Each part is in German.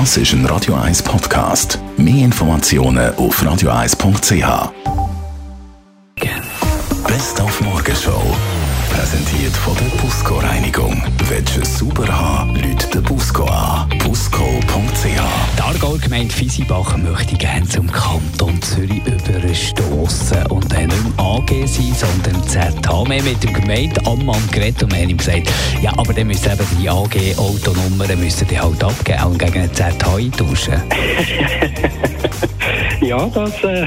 Das ist ein Radio 1 Podcast. Mehr Informationen auf radio1.ch. Best auf Morgenshow. Präsentiert von der Busco Reinigung. Willst du es sauber haben, Leute den Busco an. Busco.ch. Die Aargauer Gemeinde Fisibach möchte gerne zum Kanton Zürich überstoßen AG sein, sondern ZH. Wir mit dem Gemeindeammann geredet und wir haben ihm gesagt, ja, aber dann müssen eben die AG-Autonummern müssen die halt abgeben und gegen eine ZH eintauschen. Ja, das, äh,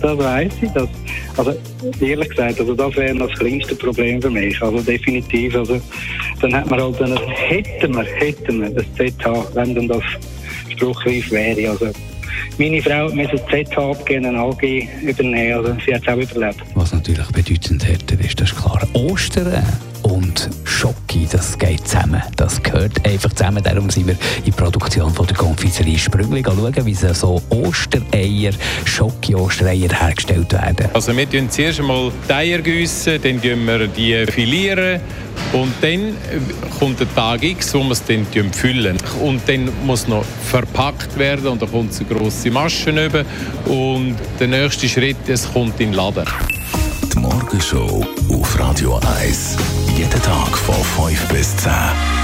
das weiss ich. Das, also, ehrlich gesagt, also das wäre das kleinste Problem für mich. Also definitiv. Also, dann hat man halt einen, hätten wir, hätten wir das ZH, wenn dann das spruchreif wäre. Also, meine Frau hat mir das ZH abgeben, ein AG übernehmen. Also, sie hat es auch überlebt. Was natürlich bedeutend härter ist, das ist klar. Ostern und Schocki, das geht zusammen. Das gehört einfach zusammen. Darum sind wir in der Produktion von der Konfiserie Sprüngli schauen, wie so Ostereier, Schocki-Ostereier hergestellt werden. Also wir tun zuerst einmal die Eier gießen, dann wir die filieren und dann kommt der Tag X, wo wir es dann füllen. Und dann muss noch verpackt werden und dann kommt eine grosse Masche über und der nächste Schritt, es kommt in den Laden. Die Morgenshow auf Radio 1. Jeden Tag von 5 bis 10.